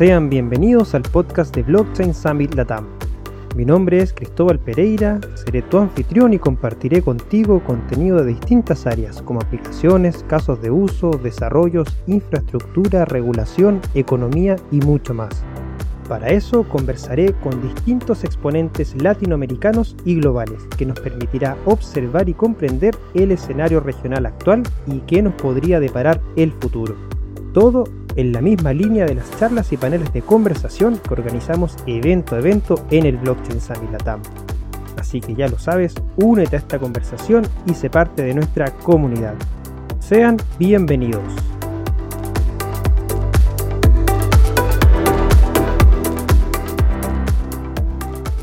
Sean bienvenidos al podcast de Blockchain Summit Latam. Mi nombre es Cristóbal Pereira, seré tu anfitrión y compartiré contigo contenido de distintas áreas como aplicaciones, casos de uso, desarrollos, infraestructura, regulación, economía y mucho más. Para eso conversaré con distintos exponentes latinoamericanos y globales, que nos permitirá observar y comprender el escenario regional actual y qué nos podría deparar el futuro. Todo en la misma línea de las charlas y paneles de conversación que organizamos evento a evento en el Blockchain Summit. Así que ya lo sabes, únete a esta conversación y sé parte de nuestra comunidad. Sean bienvenidos.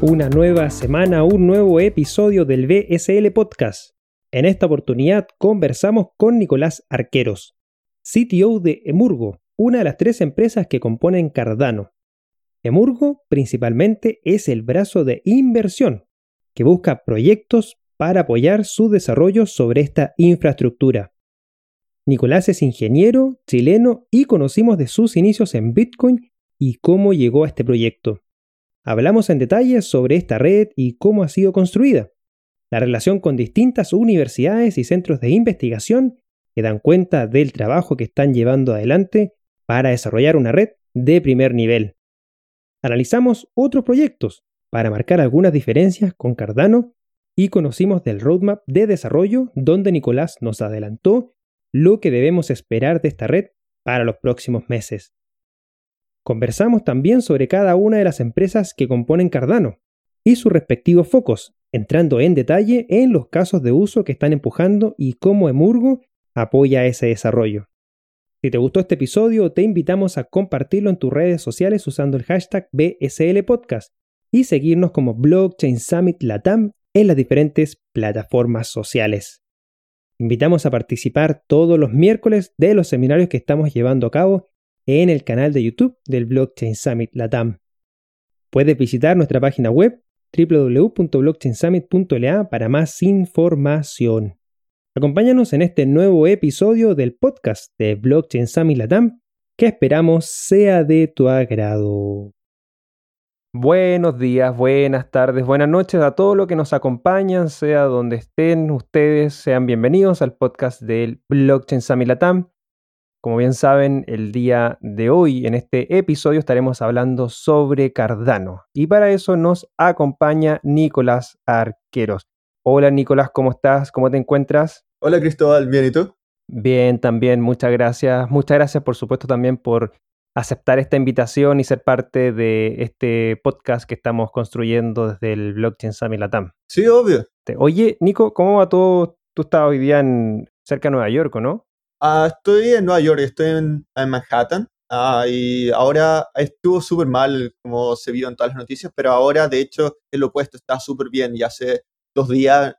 Una nueva semana, un nuevo episodio del BSL Podcast. En esta oportunidad conversamos con Nicolás Arqueros, CTO de Emurgo, una de las tres empresas que componen Cardano. Emurgo principalmente es el brazo de inversión que busca proyectos para apoyar su desarrollo sobre esta infraestructura. Nicolás es ingeniero chileno y conocimos de sus inicios en Bitcoin y cómo llegó a este proyecto. Hablamos en detalle sobre esta red y cómo ha sido construida, la relación con distintas universidades y centros de investigación que dan cuenta del trabajo que están llevando adelante para desarrollar una red de primer nivel. Analizamos otros proyectos para marcar algunas diferencias con Cardano y conocimos del roadmap de desarrollo donde Nicolás nos adelantó lo que debemos esperar de esta red para los próximos meses. Conversamos también sobre cada una de las empresas que componen Cardano y sus respectivos focos, entrando en detalle en los casos de uso que están empujando y cómo Emurgo apoya ese desarrollo. Si te gustó este episodio, te invitamos a compartirlo en tus redes sociales usando el hashtag BSL Podcast y seguirnos como Blockchain Summit Latam en las diferentes plataformas sociales. Invitamos a participar todos los miércoles de los seminarios que estamos llevando a cabo en el canal de YouTube del Blockchain Summit Latam. Puedes visitar nuestra página web www.blockchainsummit.la para más información. Acompáñanos en este nuevo episodio del podcast de Blockchain Summit Latam que esperamos sea de tu agrado. Buenos días, buenas tardes, buenas noches a todos los que nos acompañan, sea donde estén ustedes, sean bienvenidos al podcast del Blockchain Summit Latam. Como bien saben, el día de hoy en este episodio estaremos hablando sobre Cardano y para eso nos acompaña Nicolás Arqueros. Hola Nicolás, ¿cómo estás? ¿Cómo te encuentras? Hola Cristóbal, ¿bien y tú? Bien, también, muchas gracias. Muchas gracias, por supuesto, también por aceptar esta invitación y ser parte de este podcast que estamos construyendo desde el Blockchain Summit Latam. Sí, obvio. Oye, Nico, ¿cómo va todo? Tú estás hoy día en, cerca de Nueva York, no? Ah, estoy en Nueva York, estoy en, Manhattan. Ah, y ahora estuvo súper mal, como se vio en todas las noticias, pero ahora, de hecho, el opuesto está súper bien. Y hace dos días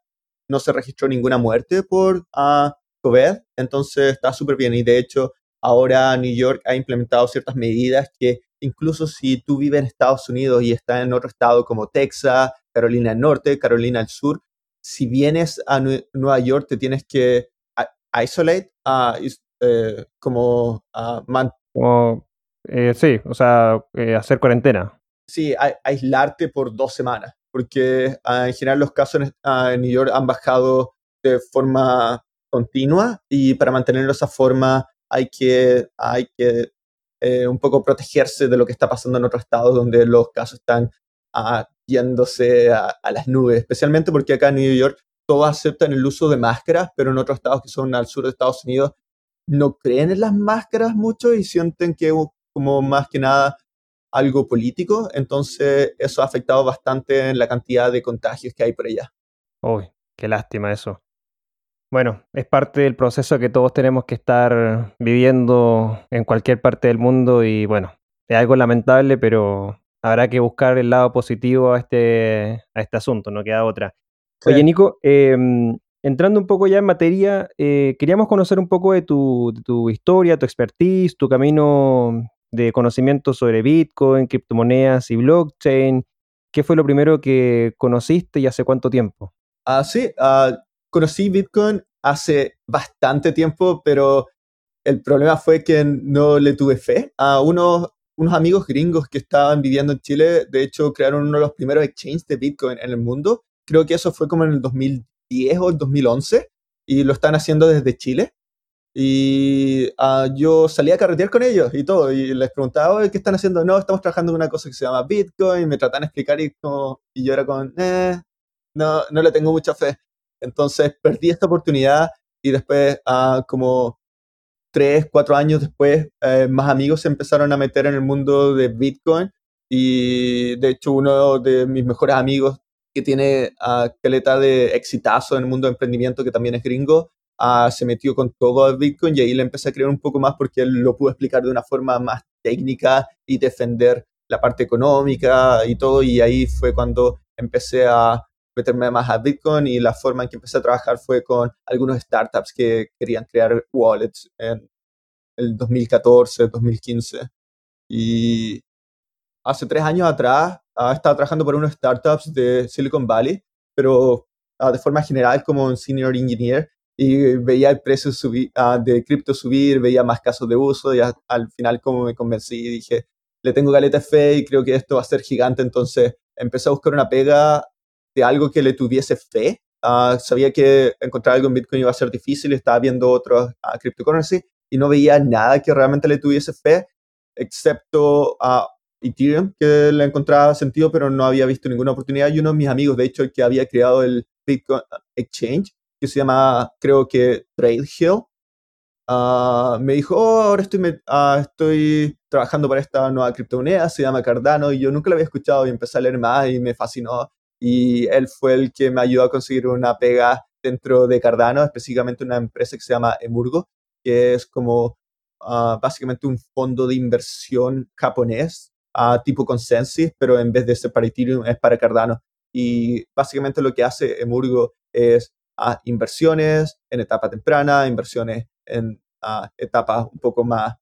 no se registró ninguna muerte por uh, COVID, entonces está súper bien. Y de hecho, ahora New York ha implementado ciertas medidas que incluso si tú vives en Estados Unidos y estás en otro estado como Texas, Carolina del Norte, Carolina del Sur, si vienes a Nueva York te tienes que isolate, uh, como, eh, sí, o sea, eh, hacer cuarentena. Sí, aislarte por dos semanas porque ah, en general los casos ah, en, New York han bajado de forma continua y para mantenerlo de esa forma hay que, hay que eh, un poco protegerse de lo que está pasando en otros estados donde los casos están ah, yéndose a, las nubes, especialmente porque acá en New York todos aceptan el uso de máscaras, pero en otros estados que son al sur de Estados Unidos no creen en las máscaras mucho y sienten que como más que nada algo político, entonces eso ha afectado bastante en la cantidad de contagios que hay por allá. Uy, qué lástima eso. Bueno, es parte del proceso que todos tenemos que estar viviendo en cualquier parte del mundo y bueno, es algo lamentable, pero habrá que buscar el lado positivo a este, a este asunto, no queda otra. Oye, Nico, em, entrando un poco ya en materia, eh, queríamos conocer un poco de tu, de tu historia, tu expertise, tu camino de conocimiento sobre Bitcoin, criptomonedas y blockchain. ¿Qué fue lo primero que conociste y hace cuánto tiempo? Ah, sí, ah, conocí Bitcoin hace bastante tiempo, pero el problema fue que no le tuve fe. a uno unos amigos gringos que estaban viviendo en Chile, de hecho, crearon uno de los primeros exchanges de Bitcoin en el mundo. Creo que eso fue como en el 2010 o el 2011 y lo están haciendo desde Chile. Y uh, yo salía a carretear con ellos y todo, y les preguntaba, ¿qué están haciendo? No, estamos trabajando en una cosa que se llama Bitcoin, me tratan de explicar y, como, y yo era con, eh, no, no le tengo mucha fe. Entonces perdí esta oportunidad y después, uh, como tres, cuatro años después, eh, más amigos se empezaron a meter en el mundo de Bitcoin y de hecho uno de mis mejores amigos que tiene uh, caleta de exitazo en el mundo de emprendimiento, que también es gringo, se metió con todo el Bitcoin y ahí le empecé a creer un poco más porque él lo pudo explicar de una forma más técnica y defender la parte económica y todo. Y ahí fue cuando empecé a meterme más a Bitcoin y la forma en que empecé a trabajar fue con algunos startups que querían crear wallets en el 2014, 2015. Y hace tres años atrás ah, estaba trabajando para unos startups de Silicon Valley, pero ah, de forma general como un senior engineer y veía el precio subir, uh, de cripto subir, veía más casos de uso y al final como me convencí y dije, le tengo galeta fe y creo que esto va a ser gigante, entonces empecé a buscar una pega de algo que le tuviese fe. Uh, sabía que encontrar algo en Bitcoin iba a ser difícil, estaba viendo otros uh, cryptocurrency y no veía nada que realmente le tuviese fe, excepto a Ethereum, que le encontraba sentido, pero no había visto ninguna oportunidad. Y uno de mis amigos, de hecho, que había creado el Bitcoin Exchange, que se llama, creo que Trade Hill. Ah, me dijo, oh, ahora estoy, uh, estoy trabajando para esta nueva criptomoneda, se llama Cardano, y yo nunca la había escuchado y empecé a leer más y me fascinó. Y él fue el que me ayudó a conseguir una pega dentro de Cardano, específicamente una empresa que se llama Emurgo, que es como uh, básicamente un fondo de inversión japonés, tipo Consensus, pero en vez de ser para Ethereum es para Cardano. Y básicamente lo que hace Emurgo es a inversiones en etapa temprana, inversiones en etapas un poco más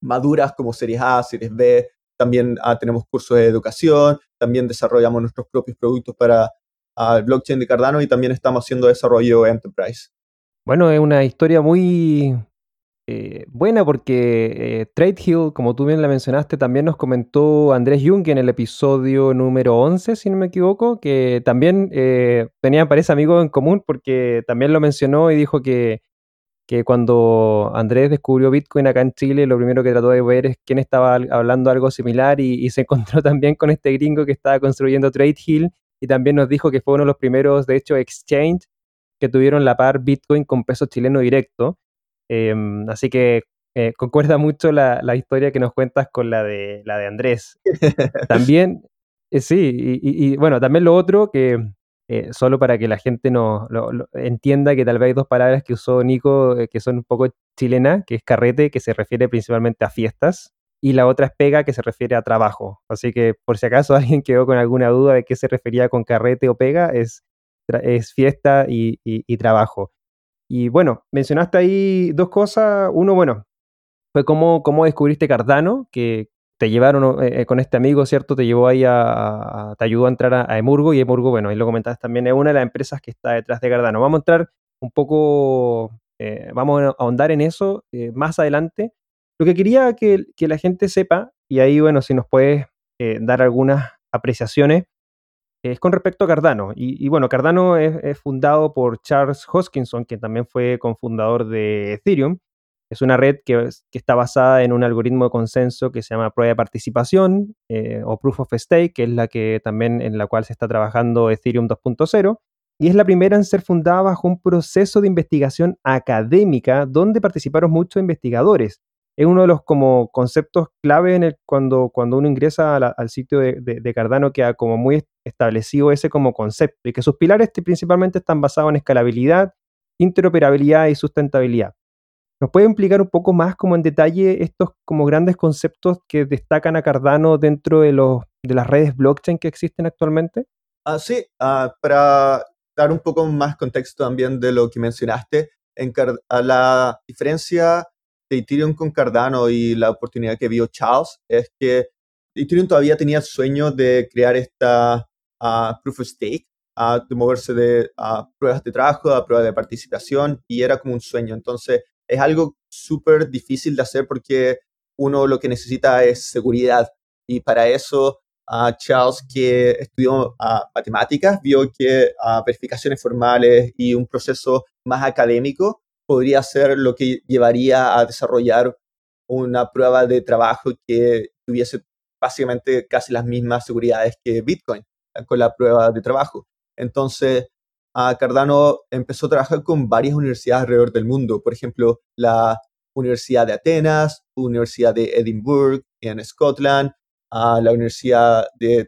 maduras como series A, series B. También ah, tenemos cursos de educación, también desarrollamos nuestros propios productos para ah, el blockchain de Cardano y también estamos haciendo desarrollo enterprise. Bueno, es una historia muy, eh, buena porque eh, Hill, como tú bien la mencionaste, también nos comentó Andrés Jung en el episodio número 11, si no me equivoco, que también eh, tenían parece amigos en común porque también lo mencionó y dijo que, que cuando Andrés descubrió Bitcoin acá en Chile, lo primero que trató de ver es quién estaba hablando algo similar y, se encontró también con este gringo que estaba construyendo Trade Hill y también nos dijo que fue uno de los primeros, de hecho, exchange que tuvieron la par Bitcoin con peso chileno directo. Em, así que eh, concuerda mucho la, historia que nos cuentas con la de, la de Andrés. También, eh, sí, y, bueno, también lo otro que, eh, solo para que la gente no entienda que tal vez hay dos palabras que usó Nico que son un poco chilenas, que es carrete, que se refiere principalmente a fiestas, y la otra es pega, que se refiere a trabajo. Así que por si acaso alguien quedó con alguna duda de qué se refería con carrete o pega, es, es fiesta y trabajo. Y bueno, mencionaste ahí dos cosas. Uno, bueno, fue cómo, cómo descubriste Cardano, que te llevaron eh, eh, con este amigo, ¿cierto? Te llevó ahí a, te ayudó a entrar a, Emurgo y Emurgo, bueno, ahí lo comentaste también, es una de las empresas que está detrás de Cardano. Vamos a entrar un poco, eh, vamos a ahondar en eso más adelante. Lo que quería que, que, la gente sepa, y ahí, bueno, si nos puedes dar algunas apreciaciones, es con respecto a Cardano. Y, bueno, Cardano es, fundado por Charles Hoskinson, que también fue cofundador de Ethereum. Es una red que, está basada en un algoritmo de consenso que se llama prueba de participación eh, o proof of stake, que es la que también en la cual se está trabajando Ethereum 2.0. Y es la primera en ser fundada bajo un proceso de investigación académica donde participaron muchos investigadores es uno de los como conceptos clave en el, cuando, cuando uno ingresa al sitio de, de, Cardano, queda como muy establecido ese como concepto y que sus pilares principalmente están basados en escalabilidad, interoperabilidad y sustentabilidad. ¿Nos puede implicar un poco más como en detalle estos como grandes conceptos que destacan a Cardano dentro de, los, de las redes blockchain que existen actualmente? Ah, sí, ah, para dar un poco más contexto también de lo que mencionaste, en la diferencia Ethereum con Cardano y la oportunidad que vio Charles es que Ethereum todavía tenía el sueño de crear esta uh, proof of stake, uh, de moverse de pruebas de trabajo a pruebas de participación y era como un sueño. Entonces es algo súper difícil de hacer porque uno lo que necesita es seguridad. Y para eso, Charles, que estudió matemáticas, vio que verificaciones formales y un proceso más académico podría ser lo que llevaría a desarrollar una prueba de trabajo que tuviese básicamente casi las mismas seguridades que Bitcoin con la prueba de trabajo. Entonces, Cardano empezó a trabajar con varias universidades alrededor del mundo, por ejemplo, la Universidad de Atenas, Universidad de Edinburgh en Scotland, la Universidad de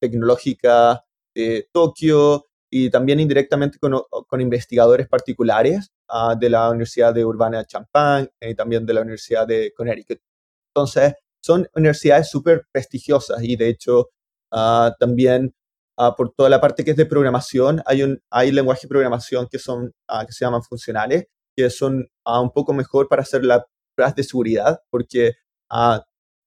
Tecnológica de Tokio y también indirectamente con, investigadores particulares de la Universidad de Urbana de Champaign y también de la Universidad de Connecticut. Entonces, son universidades súper prestigiosas y de hecho ah, también ah, por toda la parte que es de programación, hay, un, hay lenguajes de programación que, son, ah, que se llaman funcionales, que son un poco mejor para hacer las pruebas de seguridad, porque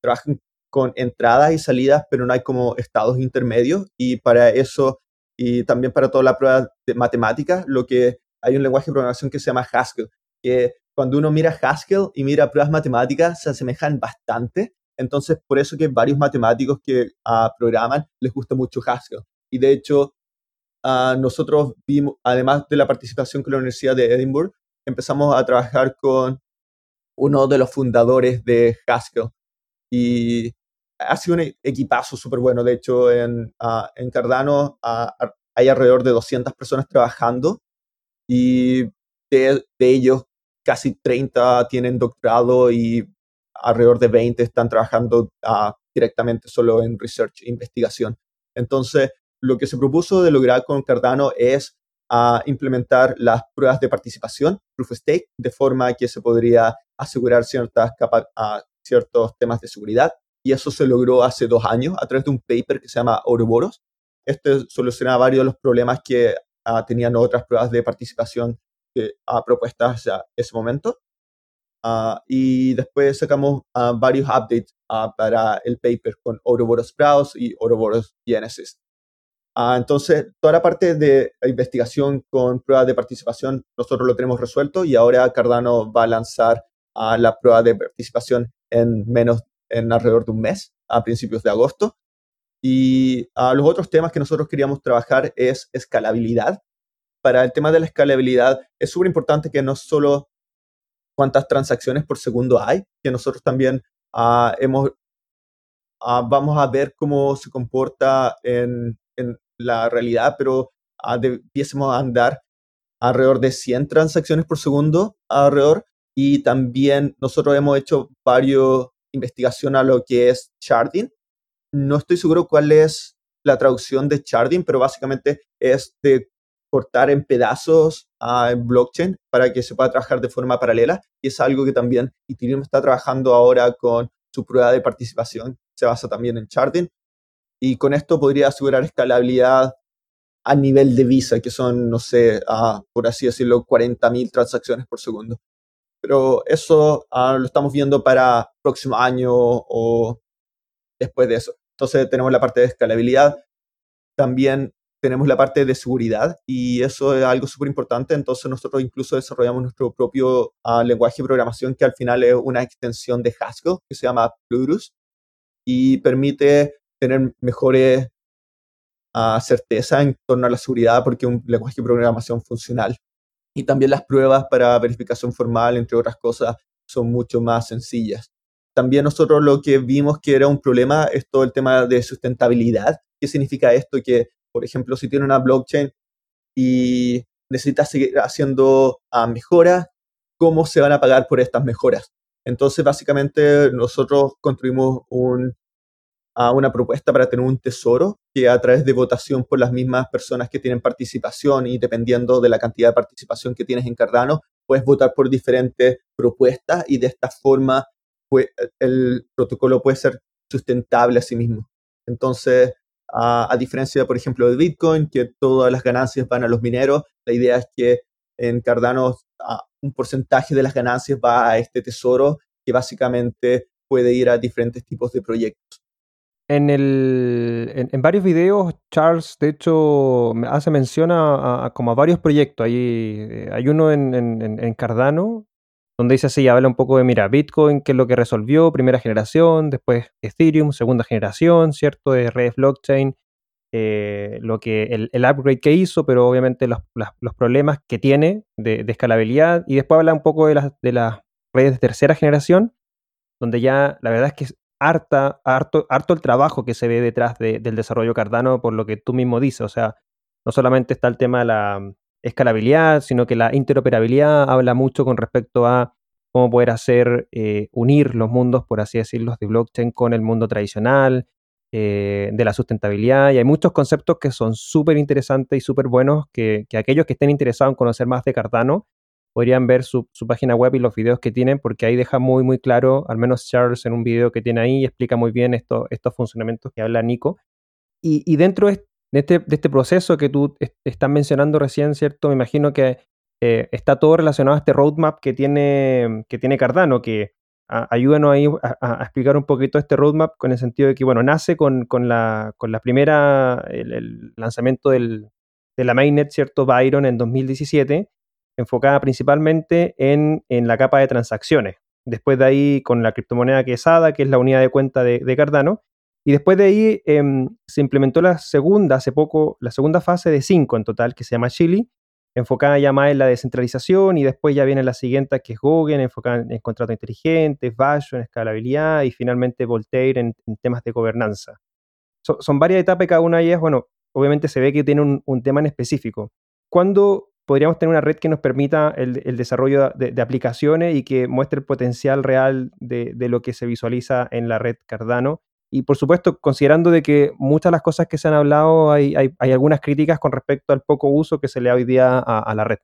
trabajan con entradas y salidas, pero no hay como estados intermedios y para eso y también para toda la prueba de matemáticas, lo que hay un lenguaje de programación que se llama Haskell, que cuando uno mira Haskell y mira pruebas matemáticas se asemejan bastante entonces, por eso que varios matemáticos que uh, programan les gusta mucho Haskell. Y de hecho, uh, nosotros vimos, además de la participación con la Universidad de Edinburgh, empezamos a trabajar con uno de los fundadores de Haskell. Y ha sido un equipazo súper bueno. De hecho, en, uh, en Cardano hay alrededor de 200 personas trabajando y de, de ellos casi 30 tienen doctorado y alrededor de 20 están trabajando ah, directamente solo en research investigación. Entonces, lo que se propuso de lograr con Cardano es ah, implementar las pruebas de participación, proof of stake, de forma que se podría asegurar ciertas uh, ciertos temas de seguridad. Y eso se logró hace dos años a través de un paper que se llama Ouroboros. Este soluciona varios de los problemas que tenían otras pruebas de participación propuestas a ese momento. Ah, y después sacamos ah, varios updates ah, para el paper con Ouroboros Browse y Ouroboros Genesis. entonces, toda la parte de investigación con pruebas de participación, nosotros lo tenemos resuelto y ahora Cardano va a lanzar la prueba de participación en menos, en alrededor de un mes, a principios de agosto. Y los otros temas que nosotros queríamos trabajar es escalabilidad. Para el tema de la escalabilidad es súper importante que no solo cuántas transacciones por segundo hay, que nosotros también ah, ah, vamos a ver cómo se comporta en, en la realidad, pero uh, debiésemos andar alrededor de 100 transacciones por segundo alrededor y también nosotros hemos hecho varios investigación a lo que es sharding. No estoy seguro cuál es la traducción de sharding, pero básicamente es de cortar en pedazos a blockchain para que se pueda trabajar de forma paralela. Y es algo que también Ethereum está trabajando ahora con su prueba de participación. Se basa también en charting. Y con esto podría asegurar escalabilidad a nivel de Visa, que son, no sé, por así decirlo, 40.000 transacciones por segundo. Pero eso ah, lo estamos viendo para próximo año o después de eso. Entonces tenemos la parte de escalabilidad. También tenemos la parte de seguridad y eso es algo súper importante. Entonces nosotros incluso desarrollamos nuestro propio ah, lenguaje de programación que al final es una extensión de Haskell que se llama Plurus y permite tener mejores uh, certeza en torno a la seguridad porque es un lenguaje de programación funcional. Y también las pruebas para verificación formal, entre otras cosas, son mucho más sencillas. También nosotros lo que vimos que era un problema es todo el tema de sustentabilidad. ¿Qué significa esto? Que por ejemplo, si tiene una blockchain y necesita seguir haciendo ah, mejoras, ¿cómo se van a pagar por estas mejoras? Entonces, básicamente, nosotros construimos una propuesta para tener un tesoro que a través de votación por las mismas personas que tienen participación y dependiendo de la cantidad de participación que tienes en Cardano, puedes votar por diferentes propuestas y de esta forma el protocolo puede ser sustentable a sí mismo. Entonces, a, diferencia, por ejemplo, de Bitcoin, que todas las ganancias van a los mineros, la idea es que en Cardano un porcentaje de las ganancias va a este tesoro que básicamente puede ir a diferentes tipos de proyectos. En, el, en, varios videos, Charles, de hecho, hace mención a, como a varios proyectos. Hay, eh, hay uno en, en, Cardano donde dice así, habla un poco de, mira, Bitcoin, qué es lo que resolvió, primera generación, después Ethereum, segunda generación, ¿cierto? De red blockchain, eh, lo que el, upgrade que hizo, pero obviamente los, problemas que tiene de, escalabilidad. Y después habla un poco de las, de redes de tercera generación, donde ya la verdad es que es harta, harto, harto el trabajo que se ve detrás del desarrollo Cardano, por lo que tú mismo dices. O sea, no solamente está el tema de la escalabilidad, sino que la interoperabilidad habla mucho con respecto a cómo poder hacer, eh, unir los mundos, por así decirlo, de blockchain con el mundo tradicional, eh, de la sustentabilidad. Y hay muchos conceptos que son súper interesantes y súper buenos que, aquellos que estén interesados en conocer más de Cardano podrían ver su, página web y los videos que tienen, porque ahí deja muy, muy claro, al menos Charles en un video que tiene ahí, explica muy bien esto, estos funcionamientos que habla Nico. Y, y dentro de de este, de este proceso que tú estás mencionando recién, ¿cierto? Me imagino que eh, está todo relacionado a este roadmap que tiene, que tiene Cardano, que ayúdanos ahí a, explicar un poquito este roadmap con el sentido de que, bueno, nace con, la, con la primera, el, lanzamiento del, de la mainnet, ¿cierto? Byron en 2017, enfocada principalmente en, en, la capa de transacciones. Después de ahí con la criptomoneda que es ADA, que es la unidad de cuenta de Cardano, y después de ahí em, se implementó la segunda, hace poco, la segunda fase de cinco en total, que se llama Chili, enfocada ya más en la descentralización, y después ya viene la siguiente, que es Gogen, enfocada en, contratos inteligentes, Basho en escalabilidad, y finalmente Voltaire en, temas de gobernanza. son varias etapas cada una de ellas, bueno, obviamente se ve que tiene un, tema en específico. ¿Cuándo podríamos tener una red que nos permita el, desarrollo de, aplicaciones y que muestre el potencial real de, de, lo que se visualiza en la red Cardano y por supuesto, considerando de que muchas de las cosas que se han hablado, hay, algunas críticas con respecto al poco uso que se le da hoy día a, la red.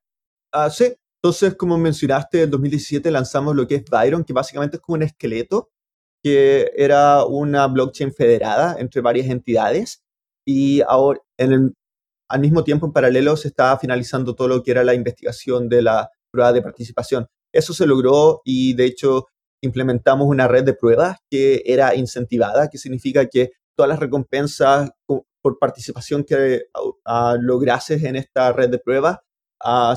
Ah, sí, entonces, como mencionaste, en 2017 lanzamos lo que es Byron, que básicamente es como un esqueleto, que era una blockchain federada entre varias entidades. Y ahora, en al mismo tiempo, en paralelo, se estaba finalizando todo lo que era la investigación de la prueba de participación. Eso se logró y, de hecho, implementamos una red de pruebas que era incentivada, que significa que todas las recompensas por participación que lograses en esta red de pruebas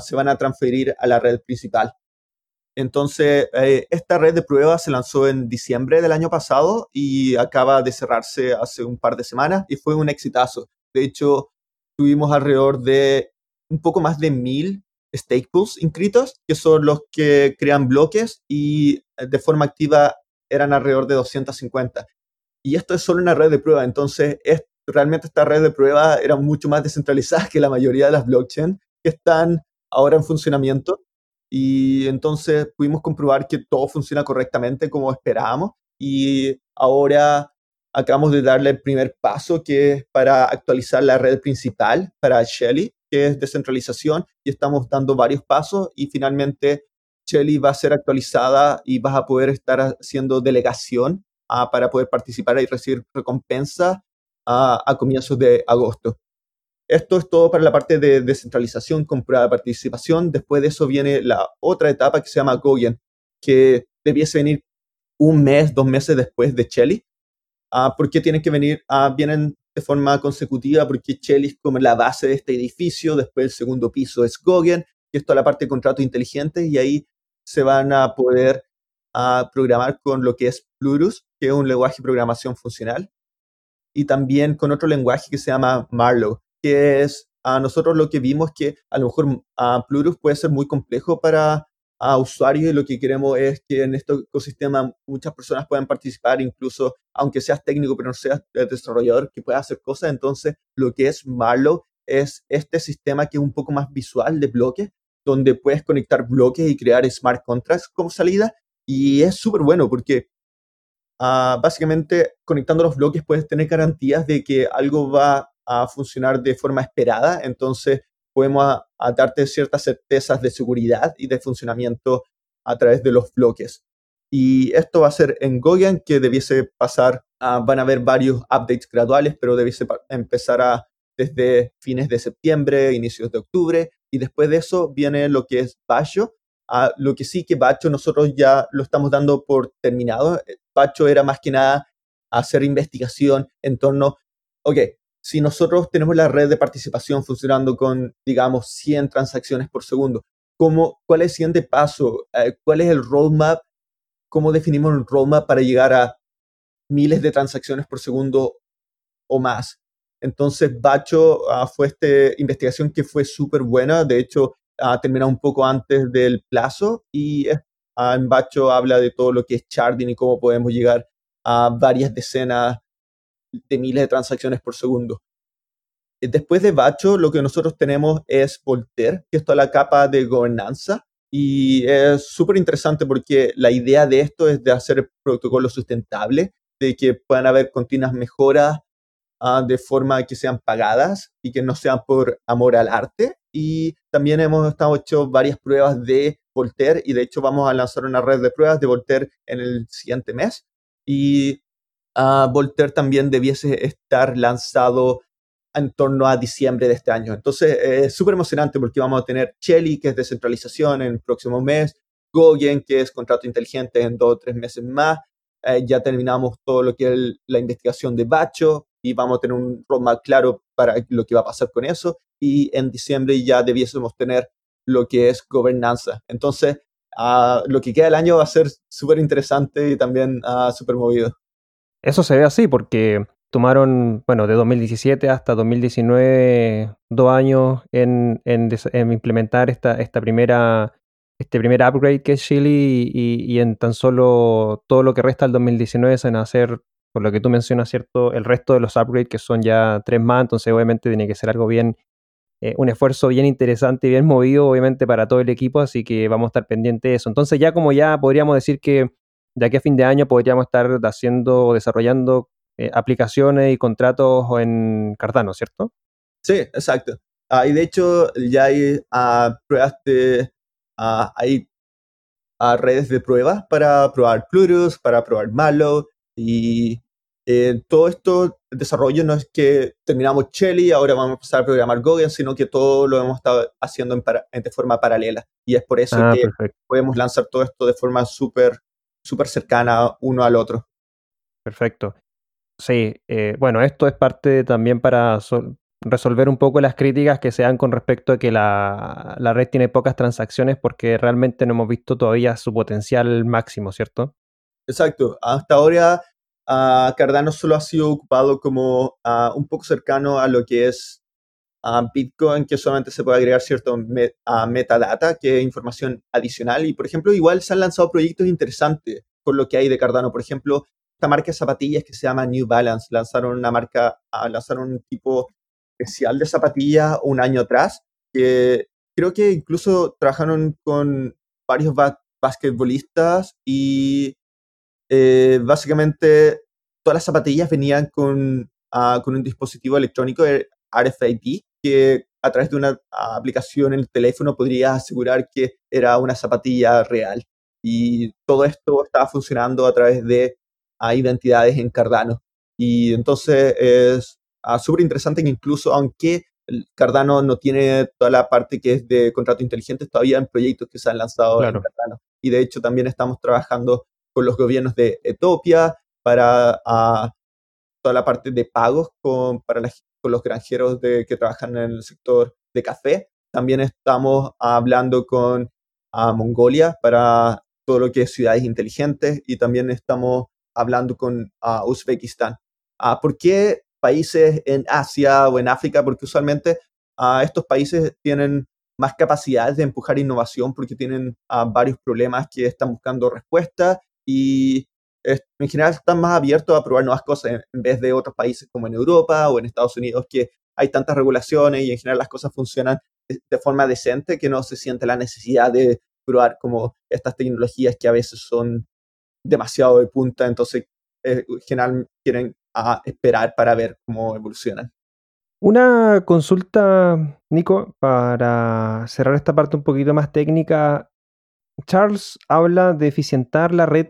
se van a transferir a la red principal. Entonces, eh, esta red de pruebas se lanzó en diciembre del año pasado y acaba de cerrarse hace un par de semanas y fue un exitazo. De hecho, tuvimos alrededor de un poco más de mil stake pools inscritos, que son los que crean bloques y eh, de forma activa eran alrededor de 250. Y esto es solo una red de prueba, entonces es, realmente esta red de prueba era mucho más descentralizada que la mayoría de las blockchains que están ahora en funcionamiento. Y entonces pudimos comprobar que todo funciona correctamente como esperábamos. Y ahora acabamos de darle el primer paso que es para actualizar la red principal para Shelly que es descentralización, y estamos dando varios pasos y finalmente Shelly va a ser actualizada y vas a poder estar haciendo delegación ah, para poder participar y recibir recompensa ah, a comienzos de agosto. Esto es todo para la parte de descentralización con de participación. Después de eso viene la otra etapa que se llama Goyen, que debiese venir un mes, dos meses después de Shelly. Ah, ¿Por qué tienen que venir? vienen de forma consecutiva porque Shelly es como la base de este edificio, después el segundo piso es Gogen, y esto es la parte de contratos inteligentes, y ahí se van a poder a programar con lo que es Plurus, que es un lenguaje de programación funcional, y también con otro lenguaje que se llama Marlow, que es a nosotros lo que vimos que a lo mejor a Plurus puede ser muy complejo para a usuarios y lo que queremos es que en este ecosistema muchas personas puedan participar, incluso aunque seas técnico pero no seas desarrollador, que puedas hacer cosas. Entonces, lo que es Marlow es este sistema que es un poco más visual de bloques, donde puedes conectar bloques y crear smart contracts como salida. Y es súper bueno porque ah, básicamente conectando los bloques puedes tener garantías de que algo va a funcionar de forma esperada. Entonces, podemos darte ciertas certezas de seguridad y de funcionamiento a través de los bloques. Y esto va a ser en Goyan, que debiese pasar, van a haber varios updates graduales, pero debiese empezar a, desde fines de septiembre, inicios de octubre, y después de eso viene lo que es Bacho. lo que sí que Bacho nosotros ya lo estamos dando por terminado. Bacho era más que nada hacer investigación en torno, ok, si nosotros tenemos la red de participación funcionando con, digamos, 100 transacciones por segundo, cómo, cuál es el siguiente paso, eh, cuál es el roadmap, cómo definimos un roadmap para llegar a miles de transacciones por segundo o más. Entonces, Bacho ah, fue esta investigación que fue súper buena. De hecho, ha terminado un poco antes del plazo y ah, en Bacho habla de todo lo que es sharding y cómo podemos llegar a varias decenas de miles de transacciones por segundo. Después de Bacho, lo que nosotros tenemos es Voltaire, que es toda la capa de gobernanza. Y es súper interesante porque la idea de esto es de hacer protocolos sustentables, de que puedan haber continuas mejoras Ah, de forma que sean pagadas y que no sean por amor al arte. Y también hemos estado hecho varias pruebas de Voltaire y de hecho vamos a lanzar una red de pruebas de Voltaire en el siguiente mes. Y uh, Voltaire también debiese estar lanzado en torno a diciembre de este año. Entonces es súper emocionante porque vamos a tener Shelly, que es descentralización en el próximo mes, Gogen, que es contrato inteligente en dos o tres meses más. Eh, ya terminamos todo lo que es la investigación de Bacho, y vamos a tener un roadmap claro para lo que va a pasar con eso y en diciembre ya debiésemos tener lo que es gobernanza. Entonces, uh, lo que queda del año va a ser súper interesante y también uh, súper movido. Eso se ve así porque tomaron, bueno, de 2017 hasta 2019, dos años en, en, implementar esta, esta primera, este primer upgrade que es Chile y, en tan solo todo lo que resta del 2019 se van a hacer por lo que tú mencionas, ¿cierto? El resto de los upgrades que son ya tres más, entonces obviamente tiene que ser algo bien, eh, un esfuerzo bien interesante y bien movido, obviamente, para todo el equipo, así que vamos a estar pendientes de eso. Entonces ya como ya podríamos decir que de aquí a fin de año podríamos estar haciendo o desarrollando eh, aplicaciones y contratos en Cardano, ¿cierto? Sí, exacto. Ah, y de hecho ya hay uh, pruebas de, uh, hay redes de pruebas para probar Plurus, para probar Malo, y eh, todo esto, el desarrollo no es que terminamos Shelly, ahora vamos a empezar a programar Gauguin, sino que todo lo hemos estado haciendo en, de forma paralela. Y es por eso ah, que podemos lanzar todo esto de forma súper súper cercana uno al otro. Perfecto. Sí, eh, bueno, esto es parte también para resolver un poco las críticas que se dan con respecto a que la, la, red tiene pocas transacciones porque realmente no hemos visto todavía su potencial máximo, ¿cierto? Exacto. Hasta ahora Cardano solo ha sido ocupado como un poco cercano a lo que es Bitcoin, que solamente se puede agregar cierto metadata, que es información adicional. Y, por ejemplo, igual se han lanzado proyectos interesantes con lo que hay de Cardano. Por ejemplo, esta marca de zapatillas que se llama New Balance, lanzaron una marca, lanzaron un tipo especial de zapatillas un año atrás, que creo que incluso trabajaron con varios basquetbolistas y eh, básicamente todas las zapatillas venían con, ah, con un dispositivo electrónico RFID que a través de una aplicación en el teléfono podría asegurar que era una zapatilla real. Y todo esto estaba funcionando a través de ah, identidades en Cardano. Y entonces es ah, súper interesante que incluso aunque Cardano no tiene toda la parte que es de contrato inteligente, todavía en proyectos que se han lanzado en Cardano. Y de hecho también estamos trabajando con los gobiernos de Etiopía, para ah, toda la parte de pagos con, para con los granjeros de, que trabajan en el sector de café. También estamos hablando con ah, Mongolia para todo lo que es ciudades inteligentes y también estamos hablando con uh, Uzbekistán. ¿Por qué países en Asia o en África? Porque usualmente estos países tienen más capacidades de empujar innovación porque tienen varios problemas que están buscando respuestas y en general están más abiertos a probar nuevas cosas en vez de otros países como en Europa o en Estados Unidos que hay tantas regulaciones y en general las cosas funcionan de forma decente que no se siente la necesidad de probar como estas tecnologías que a veces son demasiado de punta, entonces eh, en general quieren esperar para ver cómo evolucionan. Una consulta, Nico, para cerrar esta parte un poquito más técnica. Charles habla de eficientar la red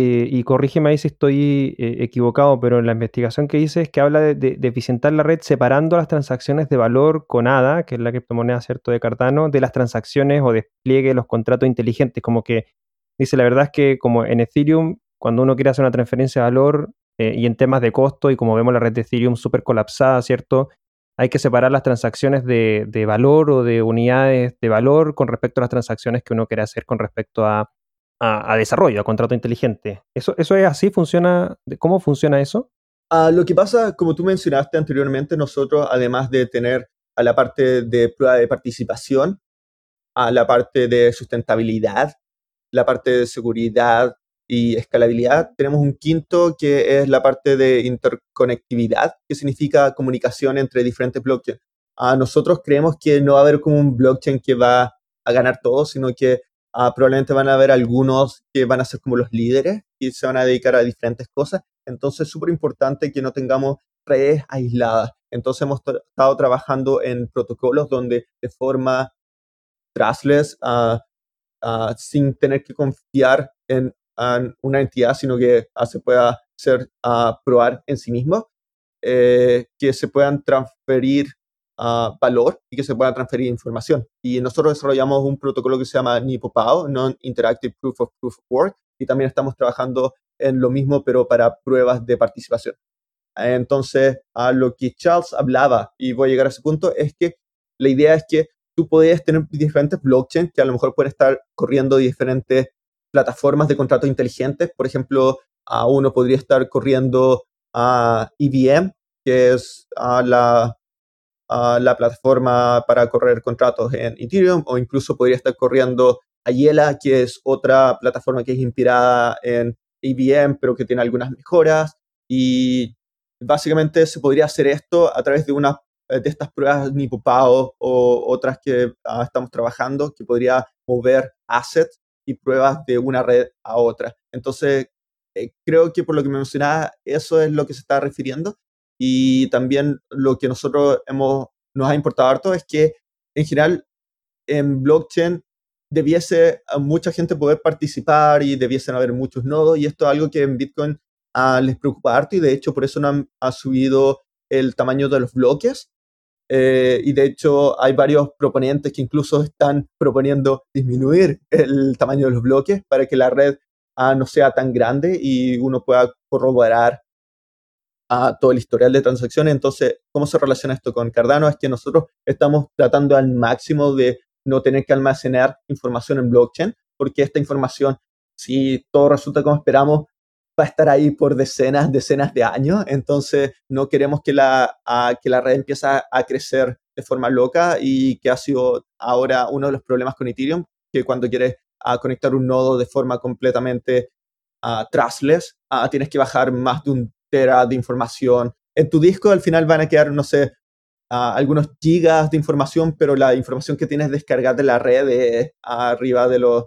eh, y corrígeme ahí si estoy eh, equivocado, pero la investigación que hice es que habla de, eficientar la red separando las transacciones de valor con ADA, que es la criptomoneda cierto de Cardano, de las transacciones o despliegue de los contratos inteligentes. Como que dice la verdad es que como en Ethereum, cuando uno quiere hacer una transferencia de valor eh, y en temas de costo, y como vemos la red de Ethereum súper colapsada, ¿cierto? hay que separar las transacciones de, valor o de unidades de valor con respecto a las transacciones que uno quiere hacer con respecto a, desarrollo, a contrato inteligente. ¿Eso, ¿Eso es así? ¿Funciona? ¿Cómo funciona eso? Ah, lo que pasa, como tú mencionaste anteriormente, nosotros, además de tener a la parte de prueba de participación, a la parte de sustentabilidad, la parte de seguridad y escalabilidad, tenemos un quinto que es la parte de interconectividad, que significa comunicación entre diferentes blockchains. A nosotros creemos que no va a haber como un blockchain que va a ganar todo, sino que ah, probablemente van a haber algunos que van a ser como los líderes y se van a dedicar a diferentes cosas. Entonces es súper importante que no tengamos redes aisladas. Entonces hemos estado trabajando en protocolos donde de forma trustless, ah, ah, sin tener que confiar en, una entidad, sino que se pueda ser, probar en sí mismo, eh, que se puedan transferir valor y que se pueda transferir información. Y nosotros desarrollamos un protocolo que se llama NIPOPAO, Non-Interactive Proof of Proof of Work, y también estamos trabajando en lo mismo, pero para pruebas de participación. Entonces, a lo que Charles hablaba, y voy a llegar a ese punto, es que la idea es que tú podías tener diferentes blockchains que a lo mejor pueden estar corriendo diferentes plataformas de contratos inteligentes. Por ejemplo, a uno podría estar corriendo a EVM, que es la, la plataforma para correr contratos en Ethereum, o incluso podría estar corriendo Ayela, que es otra plataforma que es inspirada en EVM, pero que tiene algunas mejoras. Y básicamente se podría hacer esto a través de una eh, de estas pruebas NIPUPAO o otras que ah, estamos trabajando, que podría mover assets y pruebas de una red a otra. Entonces, eh, creo que por lo que me mencionaba, eso es lo que se está refiriendo. Y también lo que nosotros hemos, nos ha importado harto es que, en general, en blockchain debiese mucha gente poder participar y debiesen haber muchos nodos. Y esto es algo que en Bitcoin les preocupa harto y de hecho por eso han ha subido el tamaño de los bloques. Eh, y de hecho hay varios proponentes que incluso están proponiendo disminuir el tamaño de los bloques para que la red ah, no sea tan grande y uno pueda corroborar a todo el historial de transacciones. Entonces, ¿cómo se relaciona esto con Cardano? Es que nosotros estamos tratando al máximo de no tener que almacenar información en blockchain, porque esta información, si todo resulta como esperamos, va a estar ahí por decenas, decenas de años, entonces no queremos que la, que la red empiece a crecer de forma loca y que ha sido ahora uno de los problemas con Ethereum, que cuando quieres conectar un nodo de forma completamente trustless, tienes que bajar más de un tera de información. En tu disco al final van a quedar, no sé, algunos gigas de información, pero la información que tienes descargada de la red es arriba de los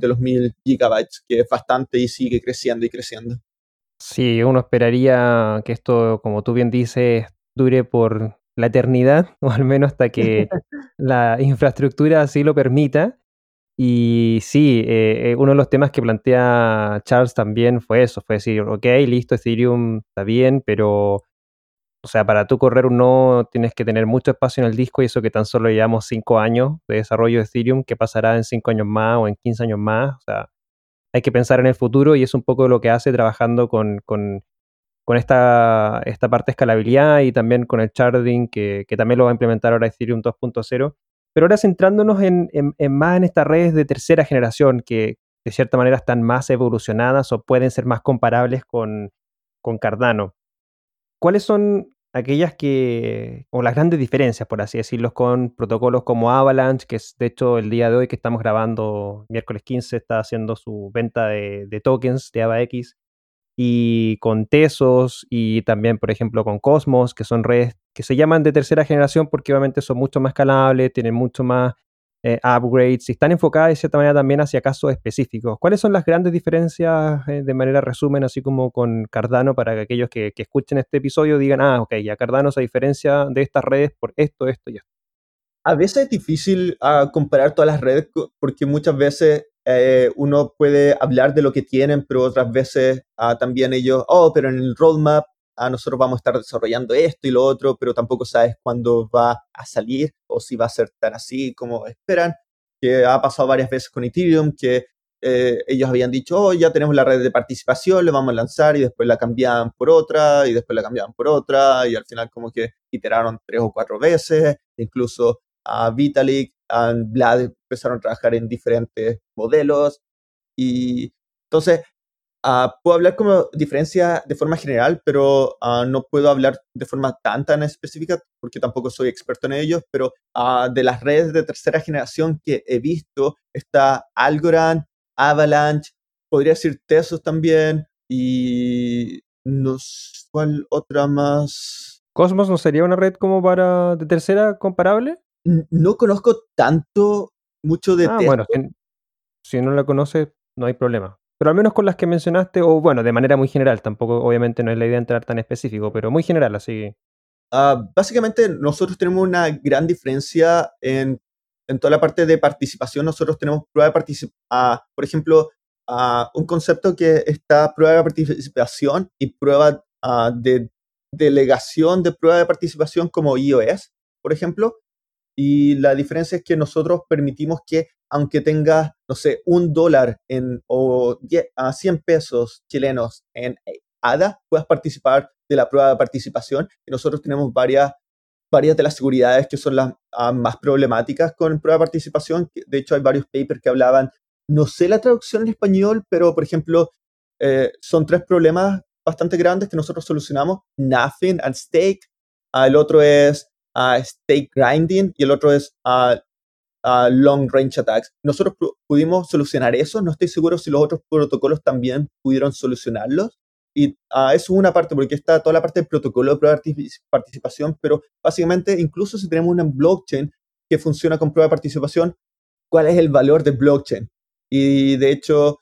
de los mil gigabytes, que es bastante y sigue creciendo y creciendo. Sí, uno esperaría que esto, como tú bien dices, dure por la eternidad, o al menos hasta que la infraestructura así lo permita. Y sí, eh, eh, uno de los temas que plantea Charles también fue eso, fue decir, ok, listo, Ethereum está bien, pero o sea, para tú correr un nodo tienes que tener mucho espacio en el disco y eso que tan solo llevamos 5 años de desarrollo de Ethereum, que pasará en 5 años más o en 15 años más. O sea, hay que pensar en el futuro y es un poco lo que hace trabajando con, con, con esta, esta parte de escalabilidad y también con el sharding, que, que también lo va a implementar ahora Ethereum 2.0. Pero ahora centrándonos en, en, más en estas redes de tercera generación, que de cierta manera están más evolucionadas o pueden ser más comparables con, con Cardano. ¿Cuáles son aquellas que, o las grandes diferencias, por así decirlo, con protocolos como Avalanche, que es de hecho el día de hoy que estamos grabando, miércoles 15, está haciendo su venta de, tokens de AvaX, y con Tesos, y también, por ejemplo, con Cosmos, que son redes que se llaman de tercera generación porque obviamente son mucho más escalables, tienen mucho más eh, upgrades y están enfocadas de cierta manera también hacia casos específicos. ¿Cuáles son las grandes diferencias eh, de manera resumen, así como con Cardano, para que aquellos que, escuchen este episodio digan, ah, ok, ya Cardano se diferencia de estas redes por esto, esto y esto? A veces es difícil uh, comparar todas las redes porque muchas veces eh, uno puede hablar de lo que tienen, pero otras veces uh, también ellos, oh, pero en el roadmap ah, nosotros vamos a estar desarrollando esto y lo otro, pero tampoco sabes cuándo va a salir o si va a ser tan así como esperan, que ha pasado varias veces con Ethereum, que eh, ellos habían dicho, oh, ya tenemos la red de participación, le vamos a lanzar y después la cambiaban por otra y después la cambiaban por otra y al final como que iteraron tres o cuatro veces, incluso a Vitalik, a Vlad empezaron a trabajar en diferentes modelos y entonces Ah, puedo hablar como diferencia de forma general, pero uh, no puedo hablar de forma tan tan específica porque tampoco soy experto en ellos, pero uh, de las redes de tercera generación que he visto está Algorand, Avalanche, podría decir Tesos también y no sé cuál otra más. Cosmos no sería una red como para de tercera comparable? No conozco tanto mucho de ah, bueno, si, si no la conoces no hay problema. Pero al menos con las que mencionaste, o bueno, de manera muy general, tampoco obviamente no es la idea entrar tan específico, pero muy general, así. Uh, básicamente nosotros tenemos una gran diferencia en, en, toda la parte de participación. Nosotros tenemos prueba de participación, uh, por ejemplo, uh, un concepto que está prueba de participación y prueba de delegación de prueba de participación como iOS, por ejemplo. Y la diferencia es que nosotros permitimos que aunque tengas, no sé, un dólar en, o a 100 pesos chilenos en ADA, puedas participar de la prueba de participación. Y nosotros tenemos varias, varias de las seguridades que son las ah, más problemáticas con prueba de participación. De hecho, hay varios papers que hablaban, no sé la traducción en español, pero por ejemplo, eh, son tres problemas bastante grandes que nosotros solucionamos. Nothing and stake. El otro es uh, stake grinding y el otro es long range attacks. Nosotros pudimos solucionar eso, no estoy seguro si los otros protocolos también pudieron solucionarlos. Y uh, eso es una parte, porque está toda la parte del protocolo de prueba de participación, pero básicamente, incluso si tenemos una blockchain que funciona con prueba de participación, ¿cuál es el valor de blockchain? Y de hecho,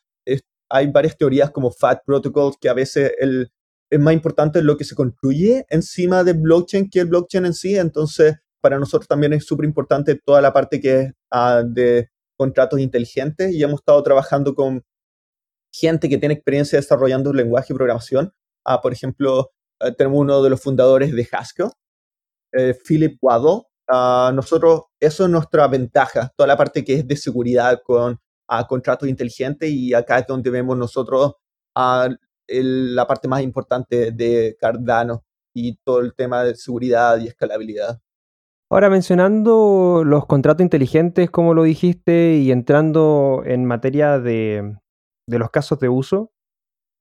hay varias teorías como FAT protocols que a veces el, es más importante lo que se construye encima de blockchain que el blockchain en sí. Entonces, para nosotros también es súper importante toda la parte que es uh, de contratos inteligentes y hemos estado trabajando con gente que tiene experiencia desarrollando un lenguaje de programación. Uh, por ejemplo, uh, tenemos uno de los fundadores de Haskell, eh, Philip Waddle. nosotros, eso es nuestra ventaja, toda la parte que es de seguridad con contratos inteligentes y acá es donde vemos nosotros la parte más importante de Cardano y todo el tema de seguridad y escalabilidad. Ahora, mencionando los contratos inteligentes, como lo dijiste, y entrando en materia de, los casos de uso,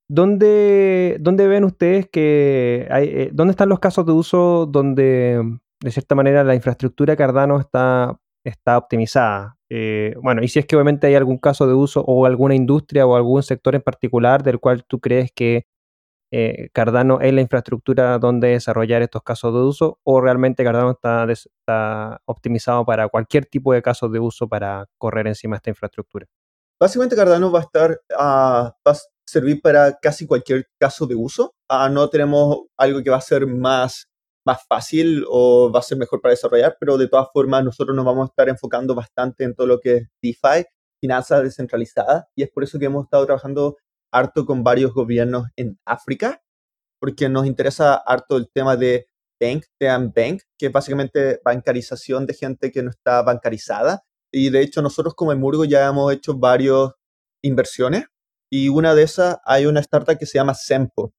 ¿dónde, ¿dónde, ven ustedes que eh, dónde están los casos de uso donde, de cierta manera, la infraestructura Cardano está, está optimizada? Eh, bueno, y si es que obviamente hay algún caso de uso o alguna industria o algún sector en particular del cual tú crees que eh, Cardano es la infraestructura donde desarrollar estos casos de uso o realmente Cardano está, optimizado para cualquier tipo de casos de uso para correr encima de esta infraestructura. Básicamente Cardano va a estar ah, va a servir para casi cualquier caso de uso. Ah, no tenemos algo que va a ser más, más fácil o va a ser mejor para desarrollar, pero de todas formas nosotros nos vamos a estar enfocando bastante en todo lo que es DeFi, finanzas descentralizadas, y es por eso que hemos estado trabajando harto con varios gobiernos en África, porque nos interesa harto el tema de Bank, de Bank, que es básicamente bancarización de gente que no está bancarizada. Y de hecho nosotros como Emurgo ya hemos hecho varias inversiones y una de esas hay una startup que se llama Sempo.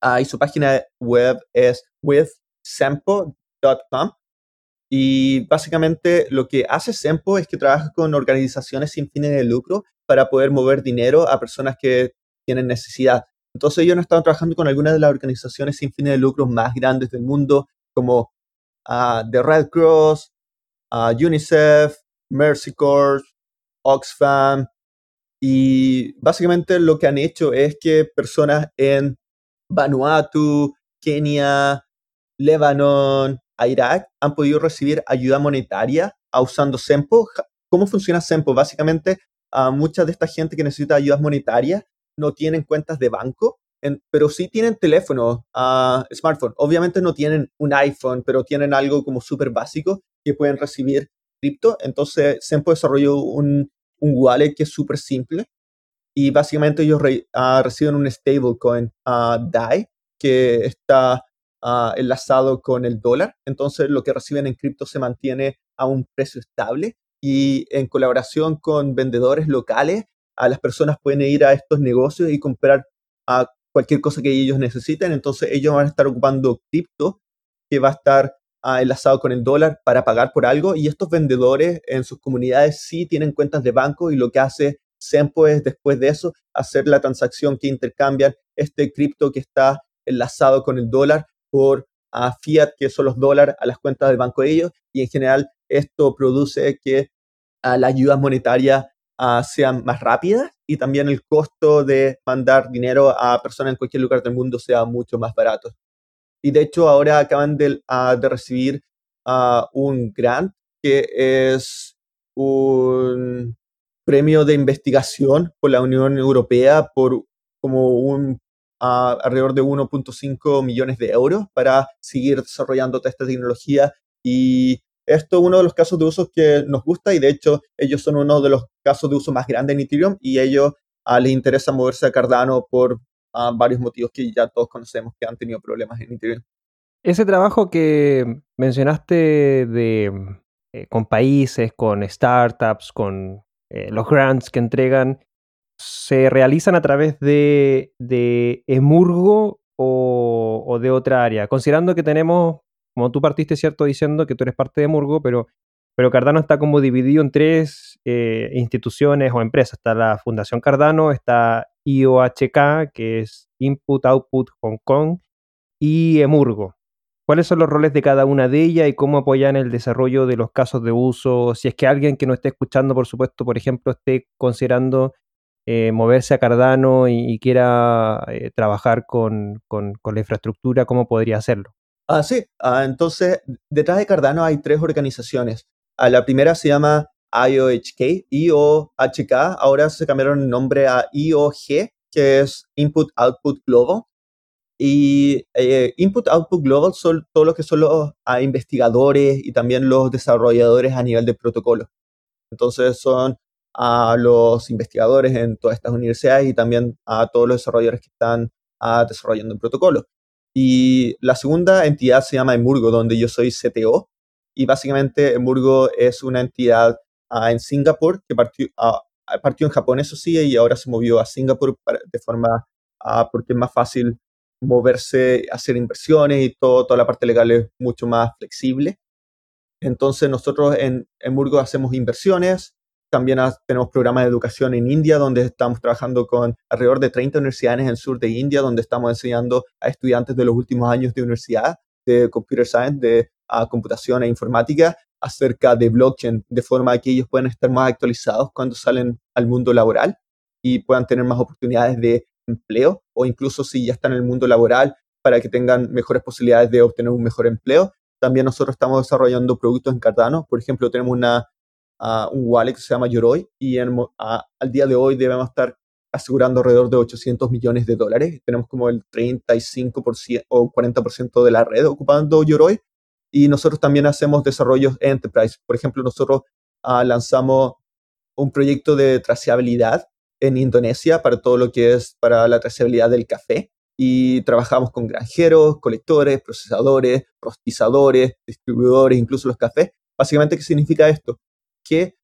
Ah, y su página web es withsempo.com. Y básicamente lo que hace Sempo es que trabaja con organizaciones sin fines de lucro para poder mover dinero a personas que tienen necesidad. Entonces ellos han estado trabajando con algunas de las organizaciones sin fines de lucro más grandes del mundo, como uh, The Red Cross, uh, UNICEF, Mercy Corps, Oxfam, y básicamente lo que han hecho es que personas en Vanuatu, Kenia, Lebanon, Irak han podido recibir ayuda monetaria usando SEMPO. ¿Cómo funciona SEMPO? Básicamente, a mucha de esta gente que necesita ayuda monetaria no tienen cuentas de banco, pero sí tienen teléfono, uh, smartphone. Obviamente no tienen un iPhone, pero tienen algo como súper básico que pueden recibir cripto. Entonces, Sempo desarrolló un, un wallet que es súper simple y básicamente ellos ah, reciben un stablecoin uh, DAI que está enlazado con el dólar. Entonces, lo que reciben en cripto se mantiene a un precio estable y en colaboración con vendedores locales a las personas pueden ir a estos negocios y comprar a cualquier cosa que ellos necesiten. Entonces ellos van a estar ocupando cripto que va a estar ah, enlazado con el dólar para pagar por algo y estos vendedores en sus comunidades sí tienen cuentas de banco y lo que hace Sempo es después de eso hacer la transacción que intercambian este cripto que está enlazado con el dólar por a fiat, que son los dólares, a las cuentas del banco de ellos, y en general esto produce que a las ayudas monetarias sean más rápidas y también el costo de mandar dinero a personas en cualquier lugar del mundo sea mucho más barato. Y de hecho ahora acaban de, de recibir un grant que es un premio de investigación por la Unión Europea por como un alrededor de 1.5 millones de euros para seguir desarrollando esta tecnología y esto es uno de los casos de uso que nos gusta y de hecho ellos son uno de los casos de uso más grandes en Ethereum y ellos uh, les interesa moverse a Cardano por ah, varios motivos que ya todos conocemos que han tenido problemas en Ethereum. Ese trabajo que mencionaste de, eh, con países, con startups, con eh, los grants que entregan, se realizan a través de, de Emurgo o, de otra área? Considerando que tenemos, como tú partiste, ¿cierto? Diciendo que tú eres parte de Emurgo, pero, pero Cardano está como dividido en tres eh, instituciones o empresas. Está la Fundación Cardano, está IOHK, que es Input Output Hong Kong, y Emurgo. ¿Cuáles son los roles de cada una de ellas y cómo apoyan el desarrollo de los casos de uso? Si es que alguien que no esté escuchando, por supuesto, por ejemplo, esté considerando eh, moverse a Cardano y, quiera eh, trabajar con, la infraestructura, ¿cómo podría hacerlo? Ah, sí, ah, entonces detrás de Cardano hay tres organizaciones. Ah, la primera se llama IOHK, IOHK, ahora se cambiaron el nombre a IOG, que es Input Output Global. Y eh, Input Output Global son todos los que son los investigadores y también los desarrolladores a nivel de protocolo. Entonces son a los investigadores en todas estas universidades y también a todos los desarrolladores que están ah, desarrollando el protocolo. Y la segunda entidad se llama Emurgo, donde yo soy CTO. Y básicamente Emurgo es una entidad ah, en Singapur que partió, ah, partió en Japón, eso sí, y ahora se movió a Singapur de forma, porque es más fácil moverse, hacer inversiones y todo, toda la parte legal es mucho más flexible. Entonces nosotros en Emurgo hacemos inversiones, también tenemos programas de educación en India, donde estamos trabajando con alrededor de 30 universidades en el sur de India, donde estamos enseñando a estudiantes de los últimos años de universidad de Computer Science, de computación e informática, acerca de blockchain, de forma que ellos puedan estar más actualizados cuando salen al mundo laboral y puedan tener más oportunidades de empleo o incluso si ya están en el mundo laboral para que tengan mejores posibilidades de obtener un mejor empleo. También nosotros estamos desarrollando productos en Cardano. Por ejemplo, tenemos una un wallet que se llama Yoroi y al día de hoy debemos estar asegurando alrededor de 800 millones de dólares. Tenemos como el 35% o 40% de la red ocupando Yoroi y nosotros también hacemos desarrollos enterprise. Por ejemplo, nosotros ah, lanzamos un proyecto de trazabilidad en Indonesia para todo lo que es para la trazabilidad del café y trabajamos con granjeros, colectores, procesadores, rostizadores, distribuidores, incluso los cafés. Básicamente, ¿qué significa esto? Que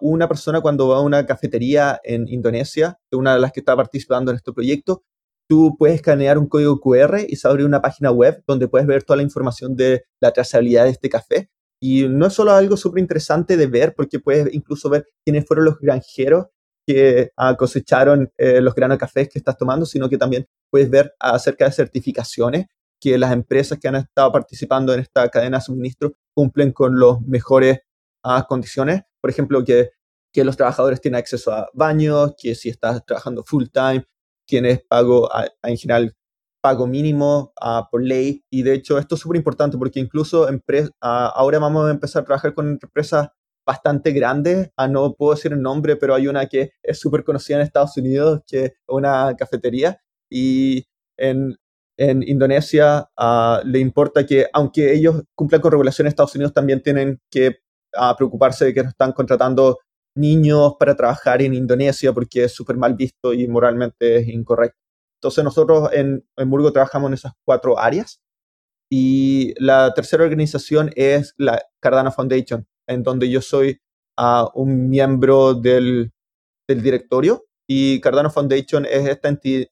una persona cuando va a una cafetería en Indonesia, una de las que está participando en este proyecto, tú puedes escanear un código QR y se abre una página web donde puedes ver toda la información de la trazabilidad de este café. Y no es solo algo súper interesante de ver, porque puedes incluso ver quiénes fueron los granjeros que ah, cosecharon eh, los granos de café que estás tomando, sino que también puedes ver acerca de certificaciones que las empresas que han estado participando en esta cadena de suministro cumplen con los mejores a condiciones, por ejemplo, que, que los trabajadores tienen acceso a baños, que si estás trabajando full time, tienes pago en general pago mínimo por ley. Y de hecho esto es súper importante porque incluso ahora vamos a empezar a trabajar con empresas bastante grandes, no puedo decir el nombre, pero hay una que es súper conocida en Estados Unidos, que es una cafetería. Y en, en Indonesia le importa que aunque ellos cumplan con regulaciones Estados Unidos, también tienen que a preocuparse de que no están contratando niños para trabajar en Indonesia porque es súper mal visto y moralmente es incorrecto. Entonces nosotros en, en Burgo trabajamos en esas cuatro áreas y la tercera organización es la Cardano Foundation, en donde yo soy uh, un miembro del, del, directorio y Cardano Foundation es esta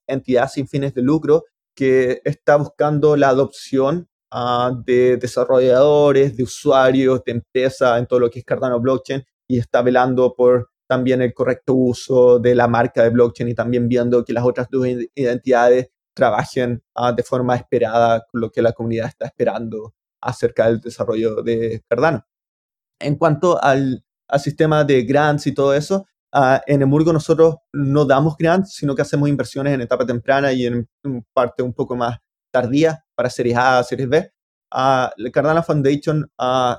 entidad sin fines de lucro que está buscando la adopción uh, de desarrolladores, de usuarios, de empresas en todo lo que es Cardano Blockchain y está velando por también el correcto uso de la marca de blockchain y también viendo que las otras dos identidades trabajen uh, de forma esperada con lo que la comunidad está esperando acerca del desarrollo de Cardano. En cuanto al, sistema de grants y todo eso, Uh, en Emurgo nosotros no damos grants, sino que hacemos inversiones en etapa temprana y en, parte un poco más tardía para series A, series B. Uh, Cardano Foundation uh,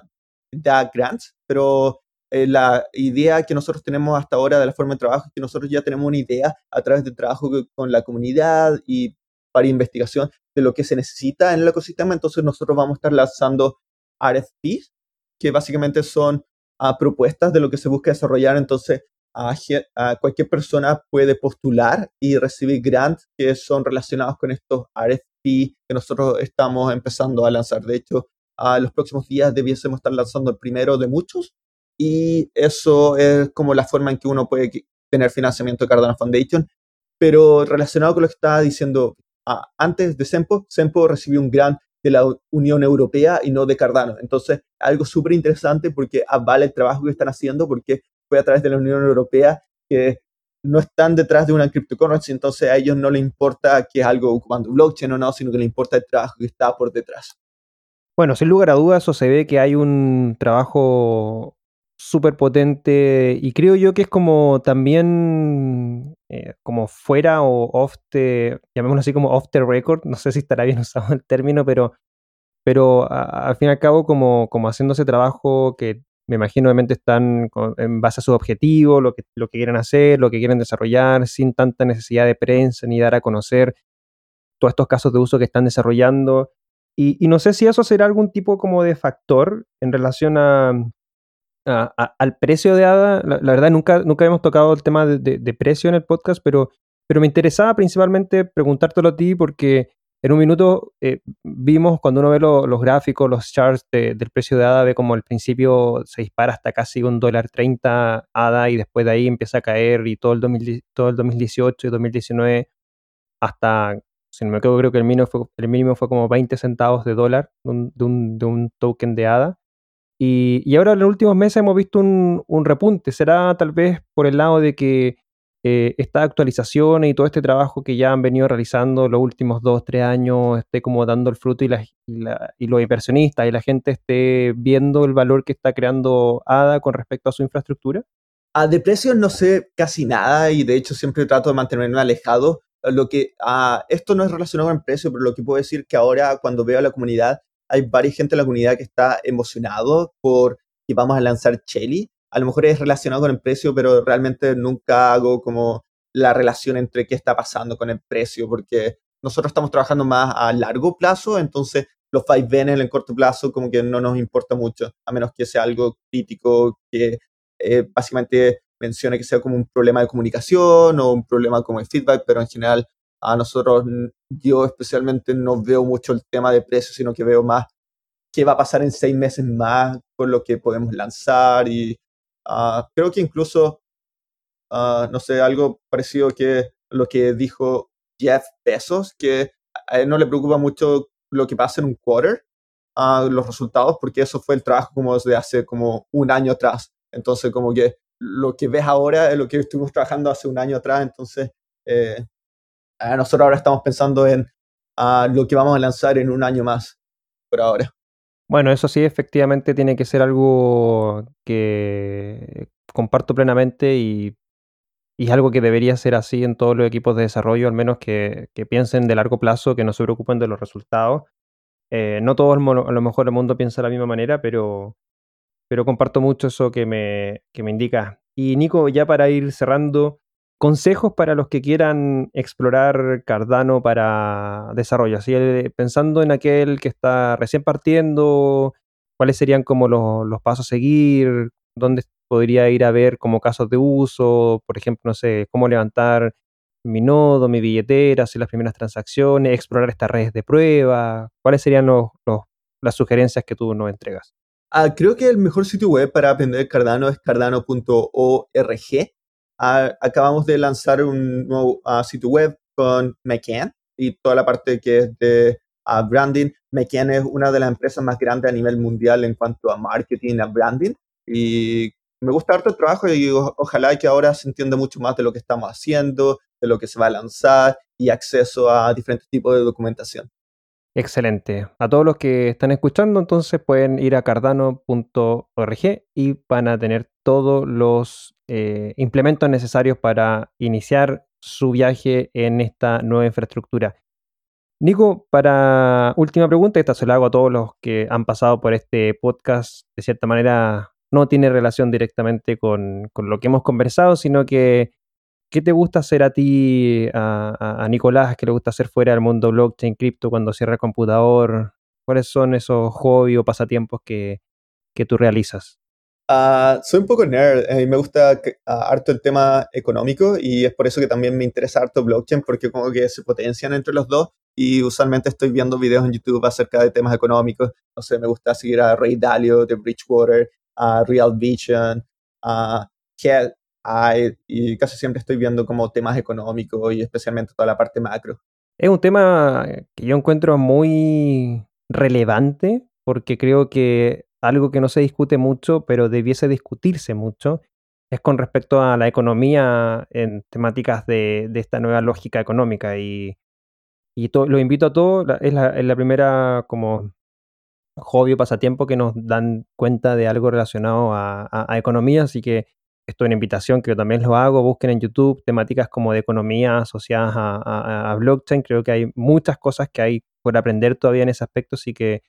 da grants, pero eh, la idea que nosotros tenemos hasta ahora de la forma de trabajo es que nosotros ya tenemos una idea a través del trabajo con la comunidad y para investigación de lo que se necesita en el ecosistema. Entonces nosotros vamos a estar lanzando RFPs, que básicamente son propuestas de lo que se busca desarrollar. Entonces a, cualquier persona puede postular y recibir grants que son relacionados con estos Que nosotros estamos empezando a lanzar. De hecho, a los próximos días debiésemos estar lanzando el primero de muchos y eso es como la forma en que uno puede tener financiamiento de Cardano Foundation. Pero relacionado con lo que estaba diciendo antes de Sempo, Sempo recibió un grant de la Unión Europea y no de Cardano. Entonces, algo súper interesante porque avala el trabajo que están haciendo porque fue a través de la Unión Europea, que no están detrás de una cryptocurrency, entonces a ellos no les importa que es algo ocupando blockchain o no, sino que les importa el trabajo que está por detrás. Bueno, sin lugar a dudas, eso se ve que hay un trabajo súper potente y creo yo que es como también eh, como fuera o off the, llamémoslo así como off the record, no sé si estará bien usado el término, pero, pero al fin y al cabo como, como haciendo ese trabajo que me imagino obviamente están en base a su objetivo, lo que, lo que quieren hacer, lo que quieren desarrollar, sin tanta necesidad de prensa ni dar a conocer todos estos casos de uso que están desarrollando. Y, no sé si eso será algún tipo como de factor en relación a, al precio de ADA. La, verdad, nunca, nunca hemos tocado el tema de, precio en el podcast, pero, pero me interesaba principalmente preguntártelo a ti porque en un minuto eh, vimos cuando uno ve los gráficos, los charts del precio de ADA, ve como al principio se dispara hasta casi un dólar 30 ADA y después de ahí empieza a caer y todo el, todo el 2018 y 2019 hasta, si no me equivoco, creo que el mínimo fue, el mínimo fue como 20 centavos de dólar de un, token de ADA. Y, ahora en los últimos meses hemos visto un repunte. ¿Será tal vez por el lado de que eh, estas actualizaciones y todo este trabajo que ya han venido realizando los últimos dos, tres años esté como dando el fruto y, y, los inversionistas y la gente esté viendo el valor que está creando ADA con respecto a su infraestructura? Ah, de precios no sé casi nada y de hecho siempre trato de mantenerme alejado. Lo que, ah, esto no es relacionado con el precio, pero lo que puedo decir que ahora cuando veo a la comunidad, hay varias gente en la comunidad que está emocionado por que vamos a lanzar Chelly a lo mejor es relacionado con el precio, pero realmente nunca hago como la relación entre qué está pasando con el precio, porque nosotros estamos trabajando más a largo plazo, entonces los ven en el corto plazo como que no nos importa mucho, a menos que sea algo crítico que eh, básicamente mencione que sea como un problema de comunicación o un problema como el feedback, pero en general a nosotros, yo especialmente no veo mucho el tema de precio, sino que veo más qué va a pasar en seis meses más con lo que podemos lanzar y Ah, creo que incluso, ah, no sé, algo parecido que lo que dijo Jeff Bezos, que a él no le preocupa mucho lo que pasa en un quarter, uh, los resultados, porque eso fue el trabajo como desde hace como un año atrás. Entonces, como que lo que ves ahora es lo que estuvimos trabajando hace un año atrás. Entonces, eh, nosotros ahora estamos pensando en lo que vamos a lanzar en un año más, por ahora. Bueno, eso sí, efectivamente tiene que ser algo que comparto plenamente y, es algo que debería ser así en todos los equipos de desarrollo, al menos que, piensen de largo plazo, que no se preocupen de los resultados. Eh, no todo a lo mejor el mundo piensa de la misma manera, pero, pero comparto mucho eso que me, que me indica. Y Nico, ya para ir cerrando, consejos para los que quieran explorar Cardano para desarrollo. Así, eh, pensando en aquel que está recién partiendo, cuáles serían como los, pasos a seguir, dónde podría ir a ver como casos de uso, por ejemplo, no sé, cómo levantar mi nodo, mi billetera, hacer las primeras transacciones, explorar estas redes de prueba, cuáles serían los, las sugerencias que tú nos entregas. Ah, creo que el mejor sitio web para aprender Cardano es cardano.org acabamos de lanzar un nuevo sitio web con McCann y toda la parte que es de branding. McCann es una de las empresas más grandes a nivel mundial en cuanto a marketing, a branding. Y me gusta harto el trabajo y ojalá que ahora se entienda mucho más de lo que estamos haciendo, de lo que se va a lanzar y acceso a diferentes tipos de documentación. Excelente. A todos los que están escuchando, entonces pueden ir a cardano.org y van a tener todos los eh, implementos necesarios para iniciar su viaje en esta nueva infraestructura. Nico, para última pregunta, esta se la hago a todos los que han pasado por este podcast, de cierta manera no tiene relación directamente con, lo que hemos conversado, sino que ¿Qué te gusta hacer a ti, a, Nicolás, que le gusta hacer fuera del mundo blockchain, cripto, cuando cierra el computador? ¿Cuáles son esos hobbies o pasatiempos que, tú realizas? Ah, soy un poco nerd eh, y me gusta ah, harto el tema económico y es por eso que también me interesa harto blockchain porque como que se potencian entre los dos y usualmente estoy viendo videos en YouTube acerca de temas económicos. No sé, me gusta seguir a Ray Dalio de Bridgewater, a Real Vision, a Cat, y casi siempre estoy viendo como temas económicos y especialmente toda la parte macro. Es un tema que yo encuentro muy relevante porque creo que algo que no se discute mucho, pero debiese discutirse mucho, es con respecto a la economía en temáticas de, esta nueva lógica económica. Y, y lo invito a todos, es la, primera como hobby o pasatiempo que nos dan cuenta de algo relacionado a, a economía, así que esto es una invitación que yo también lo hago, busquen en YouTube temáticas como de economía asociadas a, blockchain, creo que hay muchas cosas que hay por aprender todavía en ese aspecto, así que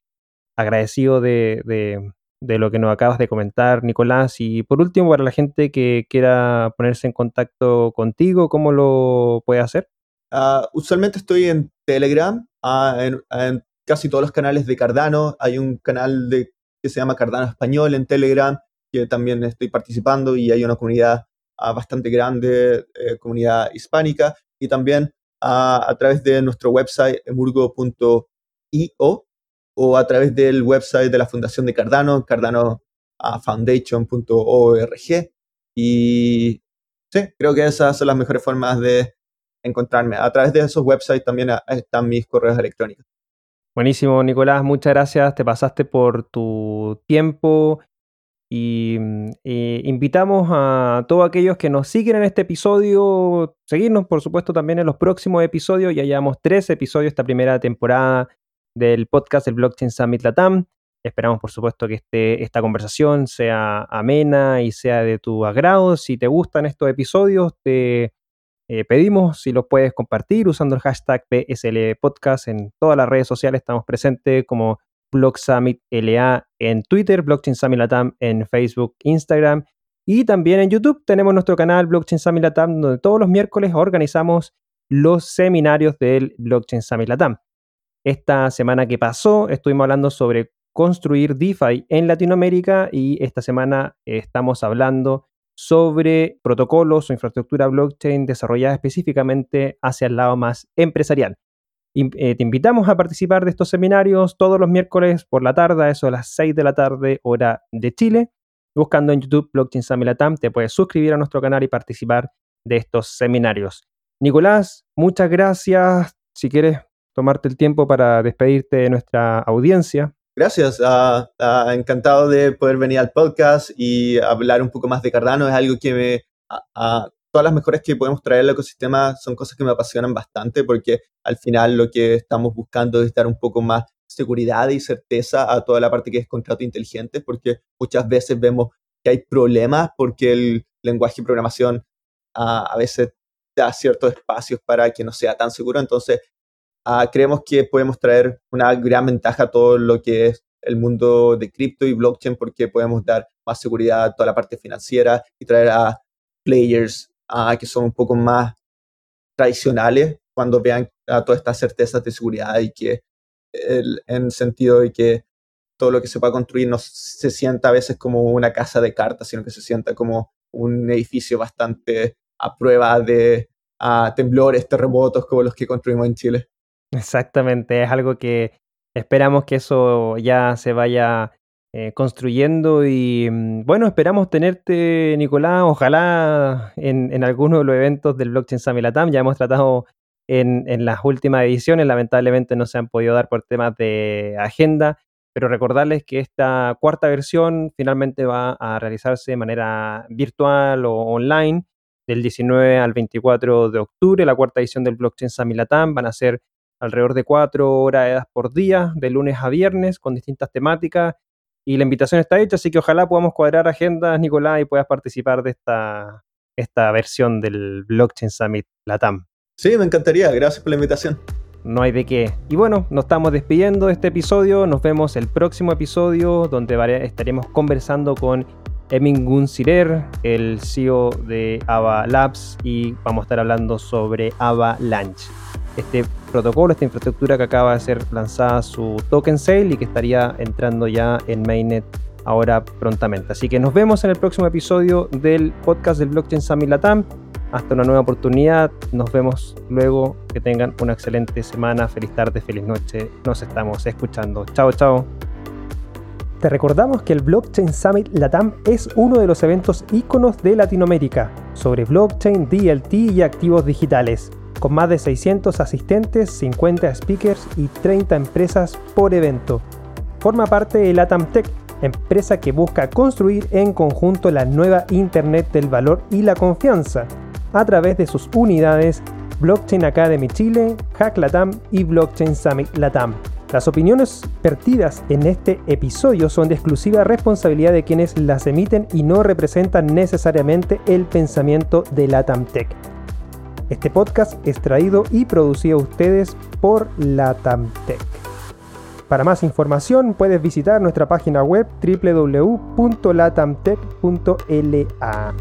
agradecido de, lo que nos acabas de comentar, Nicolás. Y por último, para la gente que quiera ponerse en contacto contigo, ¿cómo lo puede hacer? Ah, usualmente estoy en Telegram, ah, en, casi todos los canales de Cardano. Hay un canal de, que se llama Cardano Español en Telegram que también estoy participando y hay una comunidad ah, bastante grande, eh, comunidad hispánica, y también a través de nuestro website emurgo.io o a través del website de la Fundación de Cardano, cardanofoundation.org. Y sí, creo que esas son las mejores formas de encontrarme. A través de esos websites también ah, están mis correos electrónicos. Buenísimo, Nicolás, muchas gracias. Te pasaste por tu tiempo y mm, eh, invitamos a todos aquellos que nos siguen en este episodio, seguirnos por supuesto también en los próximos episodios. Ya llevamos tres episodios esta primera temporada del podcast del Blockchain Summit Latam. Esperamos por supuesto que este, esta conversación sea amena y sea de tu agrado. Si te gustan estos episodios, te eh, pedimos si los puedes compartir usando el hashtag PSL Podcast en todas las redes sociales. Estamos presentes como Block Summit LA en Twitter, Blockchain Summit Latam en Facebook, Instagram y también en YouTube tenemos nuestro canal Blockchain Summit Latam donde todos los miércoles organizamos los seminarios del Blockchain Summit Latam. Esta semana que pasó estuvimos hablando sobre construir DeFi en Latinoamérica y esta semana estamos hablando sobre protocolos o infraestructura blockchain desarrollada específicamente hacia el lado más empresarial. Eh, te invitamos a participar de estos seminarios todos los miércoles por la tarde, eso a las 6 de la tarde, hora de Chile. Buscando en YouTube Blockchain Samilatam, te puedes suscribir a nuestro canal y participar de estos seminarios. Nicolás, muchas gracias. Si quieres tomarte el tiempo para despedirte de nuestra audiencia. Gracias, ah, ah, encantado de poder venir al podcast y hablar un poco más de Cardano. Es algo que me, ah, todas las mejoras que podemos traer al ecosistema son cosas que me apasionan bastante porque al final lo que estamos buscando es dar un poco más seguridad y certeza a toda la parte que es contrato inteligente porque muchas veces vemos que hay problemas porque el lenguaje de programación a veces da ciertos espacios para que no sea tan seguro. Entonces, ah, creemos que podemos traer una gran ventaja a todo lo que es el mundo de cripto y blockchain porque podemos dar más seguridad a toda la parte financiera y traer a players que son un poco más tradicionales cuando vean a todas estas certezas de seguridad y que el, en sentido de que todo lo que se pueda construir no se sienta a veces como una casa de cartas, sino que se sienta como un edificio bastante a prueba de temblores, terremotos como los que construimos en Chile. Exactamente, es algo que esperamos que eso ya se vaya eh, construyendo y mm, bueno, esperamos tenerte, Nicolás, ojalá en, en alguno de los eventos del Blockchain Summit Latam. Ya hemos tratado en, en, las últimas ediciones, lamentablemente no se han podido dar por temas de agenda, pero recordarles que esta cuarta versión finalmente va a realizarse de manera virtual o online del 19 al 24 de octubre, la cuarta edición del Blockchain Summit Latam. Van a ser alrededor de cuatro horas por día, de lunes a viernes, con distintas temáticas. Y la invitación está hecha, así que ojalá podamos cuadrar agendas, Nicolás, y puedas participar de esta, esta versión del Blockchain Summit Latam. Sí, me encantaría. Gracias por la invitación. No hay de qué. Y bueno, nos estamos despidiendo de este episodio. Nos vemos el próximo episodio donde estaremos conversando con Emin Gunsirer, el CEO de Ava Labs, y vamos a estar hablando sobre Avalanche. Este protocolo, esta infraestructura que acaba de ser lanzada su token sale y que estaría entrando ya en mainnet ahora prontamente. Así que nos vemos en el próximo episodio del podcast del Blockchain Summit Latam. Hasta una nueva oportunidad. Nos vemos luego. Que tengan una excelente semana. Feliz tarde, feliz noche. Nos estamos escuchando. Chao, chao. Te recordamos que el Blockchain Summit Latam es uno de los eventos íconos de Latinoamérica sobre blockchain, DLT y activos digitales, con más de 600 asistentes, 50 speakers y 30 empresas por evento. Forma parte de Latam Tech, empresa que busca construir en conjunto la nueva Internet del valor y la confianza a través de sus unidades Blockchain Academy Chile, Hack Latam y Blockchain Summit Latam. Las opiniones vertidas en este episodio son de exclusiva responsabilidad de quienes las emiten y no representan necesariamente el pensamiento de Latam Tech. Este podcast es traído y producido a ustedes por Latam Tech. Para más información puedes visitar nuestra página web www.latamtech.la.